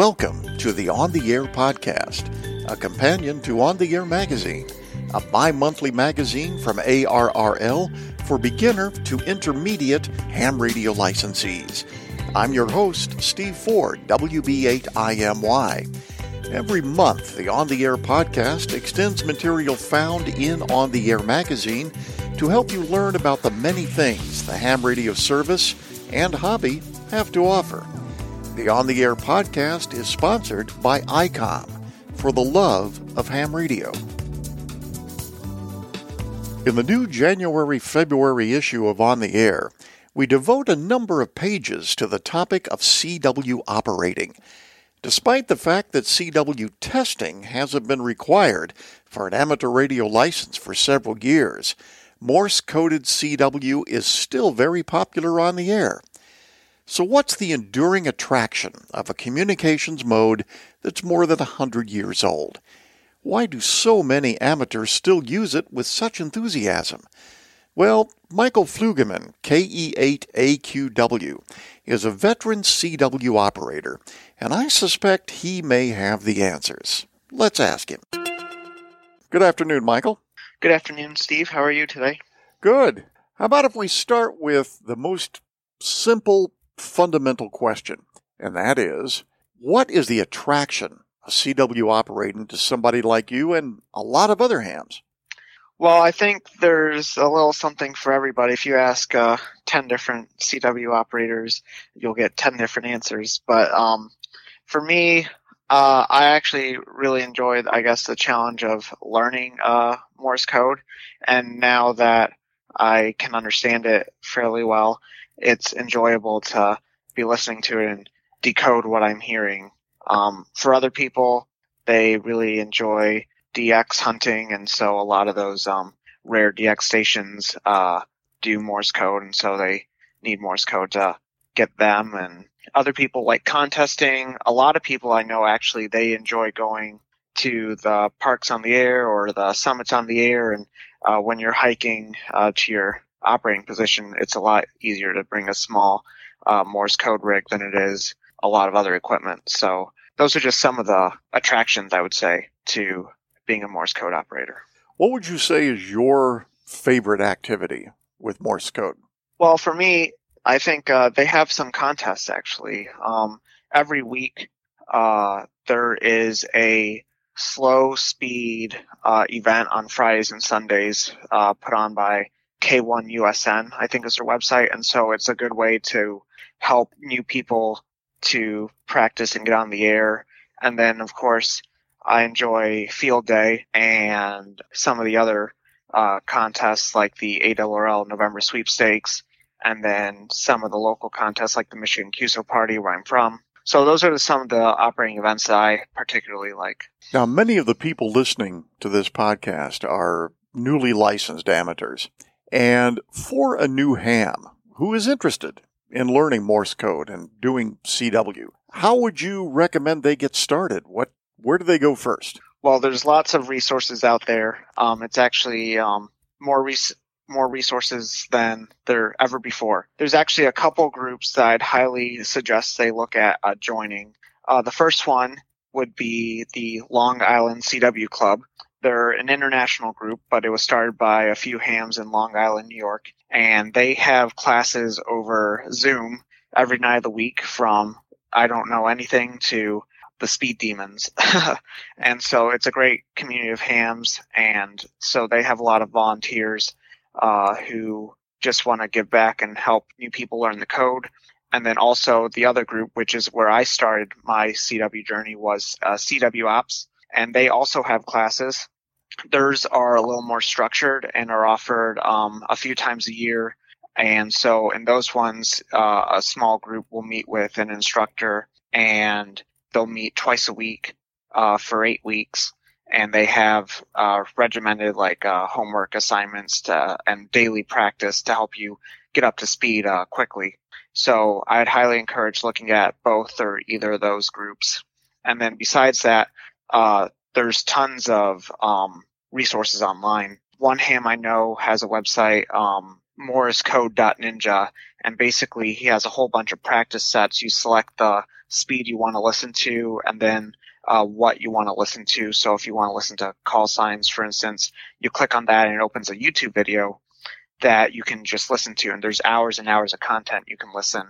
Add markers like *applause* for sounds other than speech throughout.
Welcome to the On the Air podcast, a companion to On the Air magazine, a bi monthly magazine from ARRL for beginner to intermediate ham radio licensees. I'm your host, Steve Ford, WB8IMY. Every month, the On the Air podcast extends material found in On the Air magazine to help you learn about the many things the ham radio service and hobby have to offer. The On the Air podcast is sponsored by ICOM for the love of ham radio. In the new January February issue of On the Air, we devote a number of pages to the topic of CW operating. Despite the fact that CW testing hasn't been required for an amateur radio license for several years, Morse coded CW is still very popular on the air. So, what's the enduring attraction of a communications mode that's more than a hundred years old? Why do so many amateurs still use it with such enthusiasm? Well, Michael Fluegemann, KE8AQW, is a veteran CW operator, and I suspect he may have the answers. Let's ask him. Good afternoon, Michael. Good afternoon, Steve. How are you today? Good. How about if we start with the most simple fundamental question, and that is what is the attraction of CW operating to somebody like you and a lot of other hams? Well, I think there's a little something for everybody. If you ask uh, 10 different CW operators, you'll get 10 different answers. But um, for me, uh, I actually really enjoyed, I guess, the challenge of learning uh, Morse code. And now that I can understand it fairly well, it's enjoyable to be listening to it and decode what I'm hearing. Um, for other people, they really enjoy DX hunting, and so a lot of those um, rare DX stations uh, do Morse code, and so they need Morse code to get them. And other people like contesting. A lot of people I know actually they enjoy going to the parks on the air or the summits on the air, and uh, when you're hiking uh, to your operating position, it's a lot easier to bring a small uh, Morse code rig than it is a lot of other equipment. So those are just some of the attractions I would say to being a Morse code operator. What would you say is your favorite activity with Morse code? Well, for me, I think uh, they have some contests actually. Um, every week, uh, there is a slow speed uh, event on Fridays and Sundays uh, put on by K1 USN, I think is their website. And so it's a good way to help new people to practice and get on the air. And then, of course, I enjoy Field Day and some of the other uh, contests like the ARRL November Sweepstakes, and then some of the local contests like the Michigan QSO Party where I'm from. So those are some of the operating events that I particularly like. Now, many of the people listening to this podcast are newly licensed amateurs. And for a new ham who is interested in learning Morse code and doing CW, how would you recommend they get started? What, where do they go first? Well, there's lots of resources out there. Um, it's actually um, more res- more resources than there ever before. There's actually a couple groups that I'd highly suggest they look at uh, joining. Uh, the first one would be the Long Island CW Club. They're an international group, but it was started by a few hams in Long Island, New York, and they have classes over Zoom every night of the week from I don't know anything to the speed demons. *laughs* and so it's a great community of hams, and so they have a lot of volunteers uh, who just want to give back and help new people learn the code. And then also the other group, which is where I started my CW journey, was uh, CW Ops and they also have classes. Theirs are a little more structured and are offered um, a few times a year. And so in those ones, uh, a small group will meet with an instructor and they'll meet twice a week uh, for eight weeks. And they have uh, regimented like uh, homework assignments to, and daily practice to help you get up to speed uh, quickly. So I'd highly encourage looking at both or either of those groups. And then besides that, uh, there's tons of um, resources online. One ham I know has a website, um, MorseCode.ninja, and basically he has a whole bunch of practice sets. You select the speed you want to listen to, and then uh, what you want to listen to. So if you want to listen to call signs, for instance, you click on that and it opens a YouTube video that you can just listen to. And there's hours and hours of content you can listen.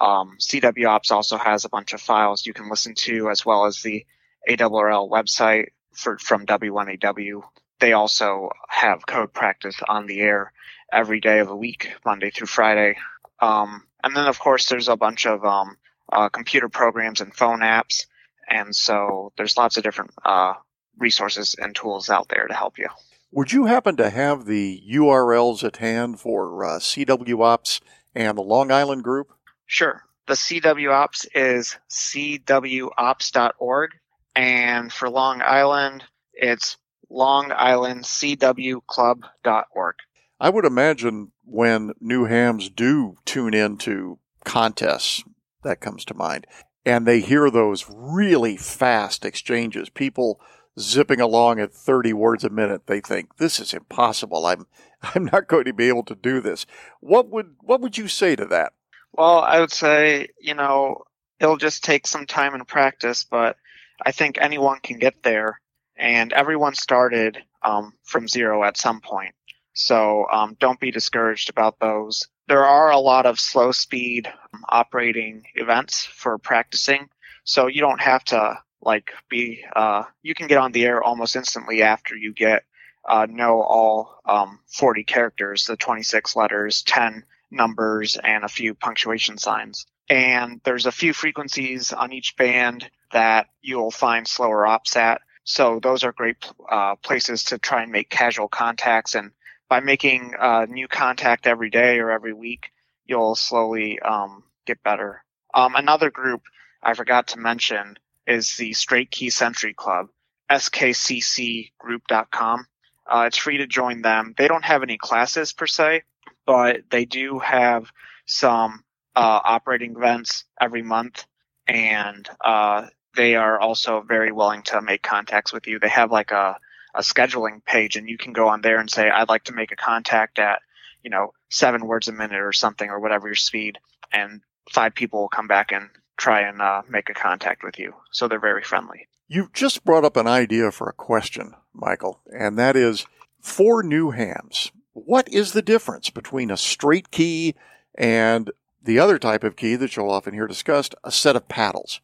Um, CW Ops also has a bunch of files you can listen to, as well as the ARRL website for, from W1AW. They also have code practice on the air every day of the week, Monday through Friday. Um, and then, of course, there's a bunch of um, uh, computer programs and phone apps. And so there's lots of different uh, resources and tools out there to help you. Would you happen to have the URLs at hand for uh, CW Ops and the Long Island group? Sure. The CW Ops is cwops.org. And for Long Island, it's longislandcwclub.org. I would imagine when new hams do tune into contests, that comes to mind, and they hear those really fast exchanges, people zipping along at 30 words a minute, they think this is impossible. I'm *laughs* I'm not going to be able to do this. What would what would you say to that? Well, I would say, you know, it'll just take some time and practice, but I think anyone can get there and everyone started um, from zero at some point. So um, don't be discouraged about those. There are a lot of slow speed um, operating events for practicing, so you don't have to like be. Uh, you can get on the air almost instantly after you get uh, know all um, 40 characters, the 26 letters, 10 numbers, and a few punctuation signs. And there's a few frequencies on each band that you'll find slower ops at. So those are great uh, places to try and make casual contacts. And by making uh, new contact every day or every week, you'll slowly um, get better. Um, another group I forgot to mention is the Straight Key Century Club, skccgroup.com. Uh, it's free to join them. They don't have any classes per se, but they do have some uh, operating events every month, and uh, they are also very willing to make contacts with you. They have like a, a scheduling page and you can go on there and say, I'd like to make a contact at, you know, seven words a minute or something or whatever your speed. And five people will come back and try and uh, make a contact with you. So they're very friendly. You just brought up an idea for a question, Michael, and that is for new hams, what is the difference between a straight key and the other type of key that you'll often hear discussed, a set of paddles?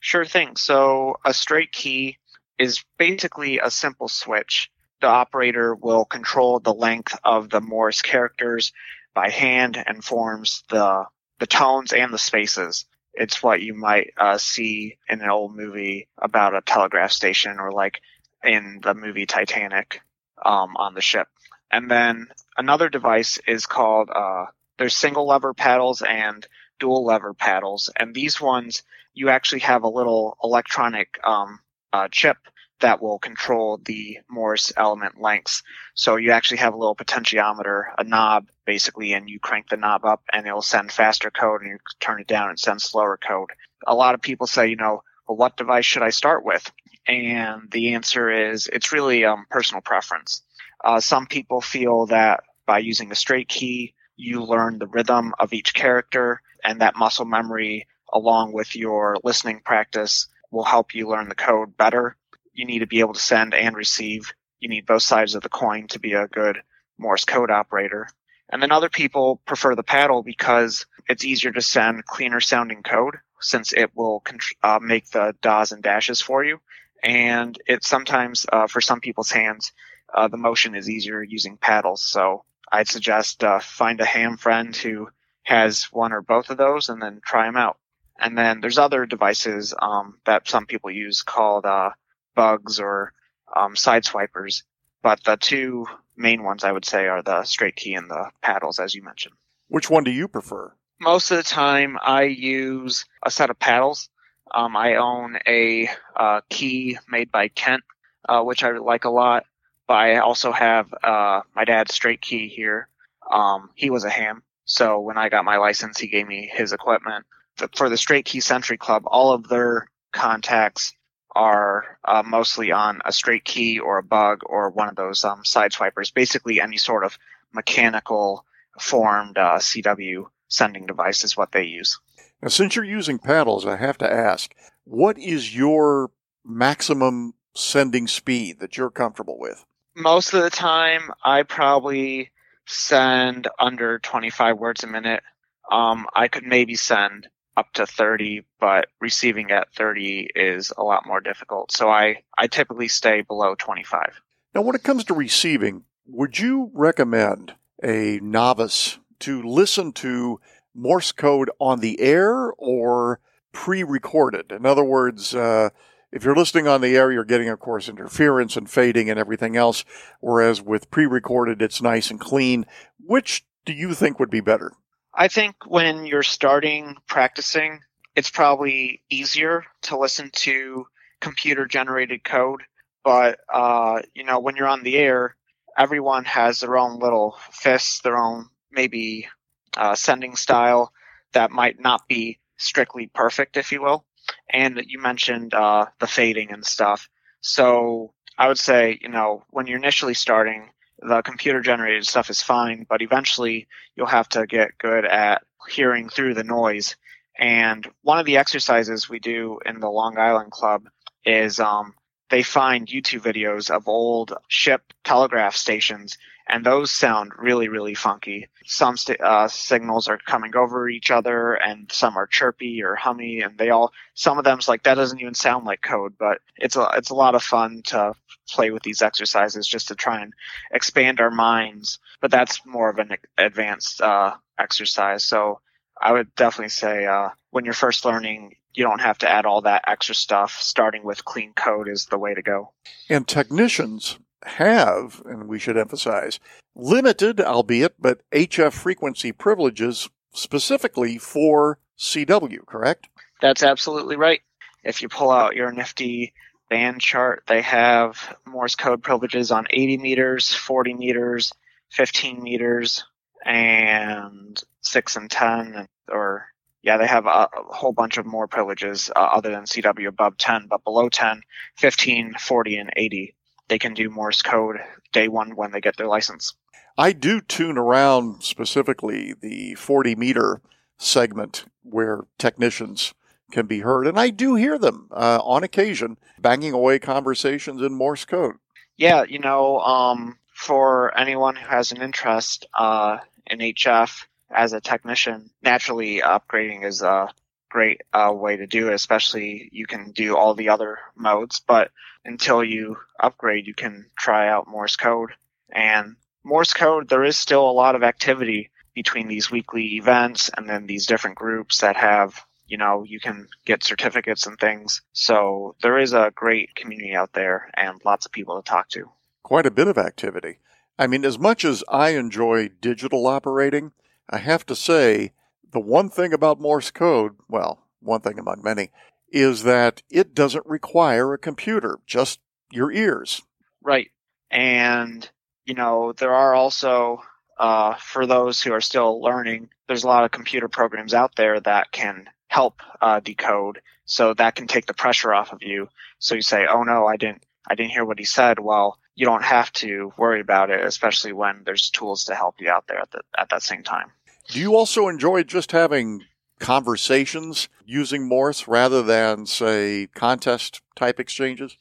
Sure thing. So a straight key is basically a simple switch. The operator will control the length of the Morse characters by hand and forms the the tones and the spaces. It's what you might uh, see in an old movie about a telegraph station or like in the movie Titanic um, on the ship. And then another device is called uh, there's single lever paddles and dual lever paddles, and these ones you actually have a little electronic um, uh, chip that will control the Morse element lengths. So you actually have a little potentiometer, a knob basically, and you crank the knob up and it'll send faster code and you turn it down and send slower code. A lot of people say, you know, well, what device should I start with? And the answer is it's really um, personal preference. Uh, some people feel that by using a straight key, you learn the rhythm of each character and that muscle memory along with your listening practice will help you learn the code better. You need to be able to send and receive. You need both sides of the coin to be a good Morse code operator. And then other people prefer the paddle because it's easier to send cleaner sounding code since it will uh, make the DAs and dashes for you. And it sometimes, uh, for some people's hands, uh, the motion is easier using paddles. So I'd suggest uh, find a ham friend who has one or both of those and then try them out. And then there's other devices um, that some people use called uh, bugs or um, sideswipers. But the two main ones I would say are the straight key and the paddles, as you mentioned. Which one do you prefer? Most of the time, I use a set of paddles. Um, I own a uh, key made by Kent, uh, which I like a lot. But I also have uh, my dad's straight key here. Um, he was a ham, so when I got my license, he gave me his equipment for the Straight Key Century Club, all of their contacts are uh, mostly on a straight key or a bug or one of those um, side swipers. Basically, any sort of mechanical formed uh, CW sending device is what they use. Now, since you're using paddles, I have to ask, what is your maximum sending speed that you're comfortable with? Most of the time, I probably send under 25 words a minute. Um, I could maybe send up to 30, but receiving at 30 is a lot more difficult. So I, I typically stay below 25. Now, when it comes to receiving, would you recommend a novice to listen to Morse code on the air or pre recorded? In other words, uh, if you're listening on the air, you're getting, of course, interference and fading and everything else. Whereas with pre-recorded, it's nice and clean. Which do you think would be better? I think when you're starting practicing, it's probably easier to listen to computer generated code. But, uh, you know, when you're on the air, everyone has their own little fists, their own maybe uh, sending style that might not be strictly perfect, if you will and you mentioned uh, the fading and stuff. So I would say, you know, when you're initially starting, the computer generated stuff is fine, but eventually you'll have to get good at hearing through the noise. And one of the exercises we do in the Long Island Club is um, they find YouTube videos of old ship telegraph stations and those sound really really funky. Some st- uh, signals are coming over each other and some are chirpy or hummy and they all some of them's like that doesn't even sound like code but it's a it's a lot of fun to play with these exercises just to try and expand our minds. But that's more of an advanced uh, exercise. So i would definitely say uh, when you're first learning you don't have to add all that extra stuff. Starting with clean code is the way to go. And technicians have, and we should emphasize, limited, albeit, but HF frequency privileges specifically for CW, correct? That's absolutely right. If you pull out your nifty band chart, they have Morse code privileges on 80 meters, 40 meters, 15 meters, and 6 and 10, or yeah, they have a, a whole bunch of more privileges uh, other than CW above 10, but below 10, 15, 40, and 80 they can do Morse code day one when they get their license. I do tune around specifically the 40 meter segment where technicians can be heard, and I do hear them uh, on occasion banging away conversations in Morse code. Yeah, you know, um, for anyone who has an interest uh, in HF as a technician, naturally upgrading is a great uh, way to do it, especially you can do all the other modes, but until you upgrade, you can try out Morse code. And Morse code, there is still a lot of activity between these weekly events and then these different groups that have, you know, you can get certificates and things. So there is a great community out there and lots of people to talk to. Quite a bit of activity. I mean, as much as I enjoy digital operating, I have to say the one thing about Morse code, well, one thing among many, is that it doesn't require a computer, just your ears. Right. And, you know, there are also, uh, for those who are still learning, there's a lot of computer programs out there that can help uh, decode. So that can take the pressure off of you. So you say, oh no, I didn't, I didn't hear what he said. Well, you don't have to worry about it, especially when there's tools to help you out there at, the, at that same time. Do you also enjoy just having conversations using Morse rather than, say, contest type exchanges?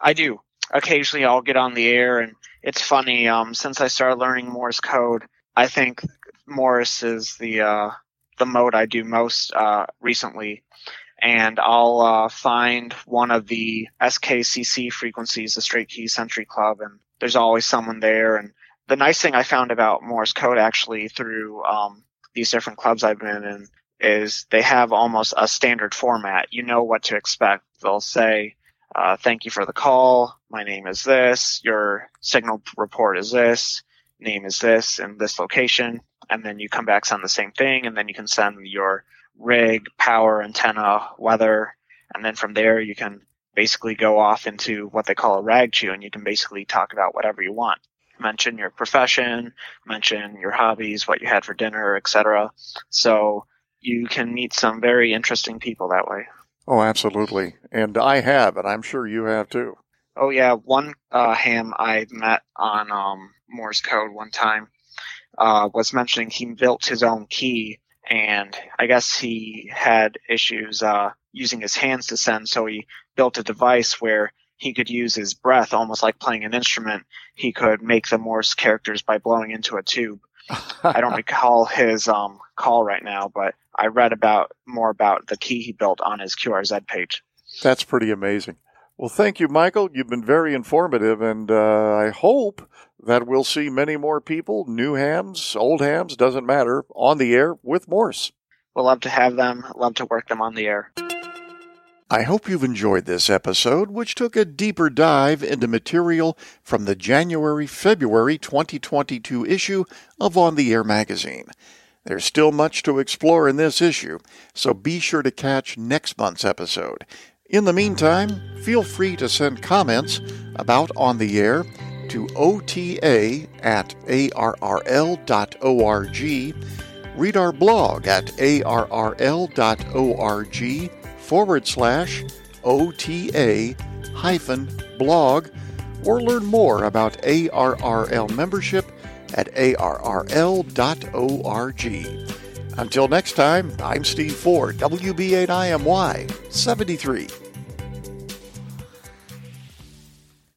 I do. Occasionally I'll get on the air and it's funny, um, since I started learning Morse code, I think Morse is the, uh, the mode I do most, uh, recently. And I'll, uh, find one of the SKCC frequencies, the Straight Key Century Club, and there's always someone there. And the nice thing I found about Morse code actually through, um, these different clubs I've been in is they have almost a standard format. You know what to expect. They'll say, uh, thank you for the call. My name is this. Your signal report is this. Name is this in this location. And then you come back, send the same thing. And then you can send your rig, power, antenna, weather. And then from there, you can basically go off into what they call a rag chew and you can basically talk about whatever you want. Mention your profession, mention your hobbies, what you had for dinner, etc. So you can meet some very interesting people that way. Oh, absolutely. And I have, and I'm sure you have too. Oh yeah, one uh, ham I met on um, Morse code one time uh, was mentioning he built his own key and I guess he had issues uh, using his hands to send, so he built a device where he could use his breath, almost like playing an instrument. He could make the Morse characters by blowing into a tube. I don't *laughs* recall his um, call right now, but I read about more about the key he built on his QRZ page. That's pretty amazing. Well, thank you, Michael. You've been very informative, and uh, I hope that we'll see many more people, new hams, old hams, doesn't matter, on the air with Morse. We'll love to have them, love to work them on the air. I hope you've enjoyed this episode, which took a deeper dive into material from the January February 2022 issue of On the Air magazine. There's still much to explore in this issue, so be sure to catch next month's episode. In the meantime, feel free to send comments about On the Air to ota at arrl.org, read our blog at arrl.org forward slash OTA hyphen blog, or learn more about ARRL membership at arrl.org. Until next time, I'm Steve Ford, WB8IMY 73.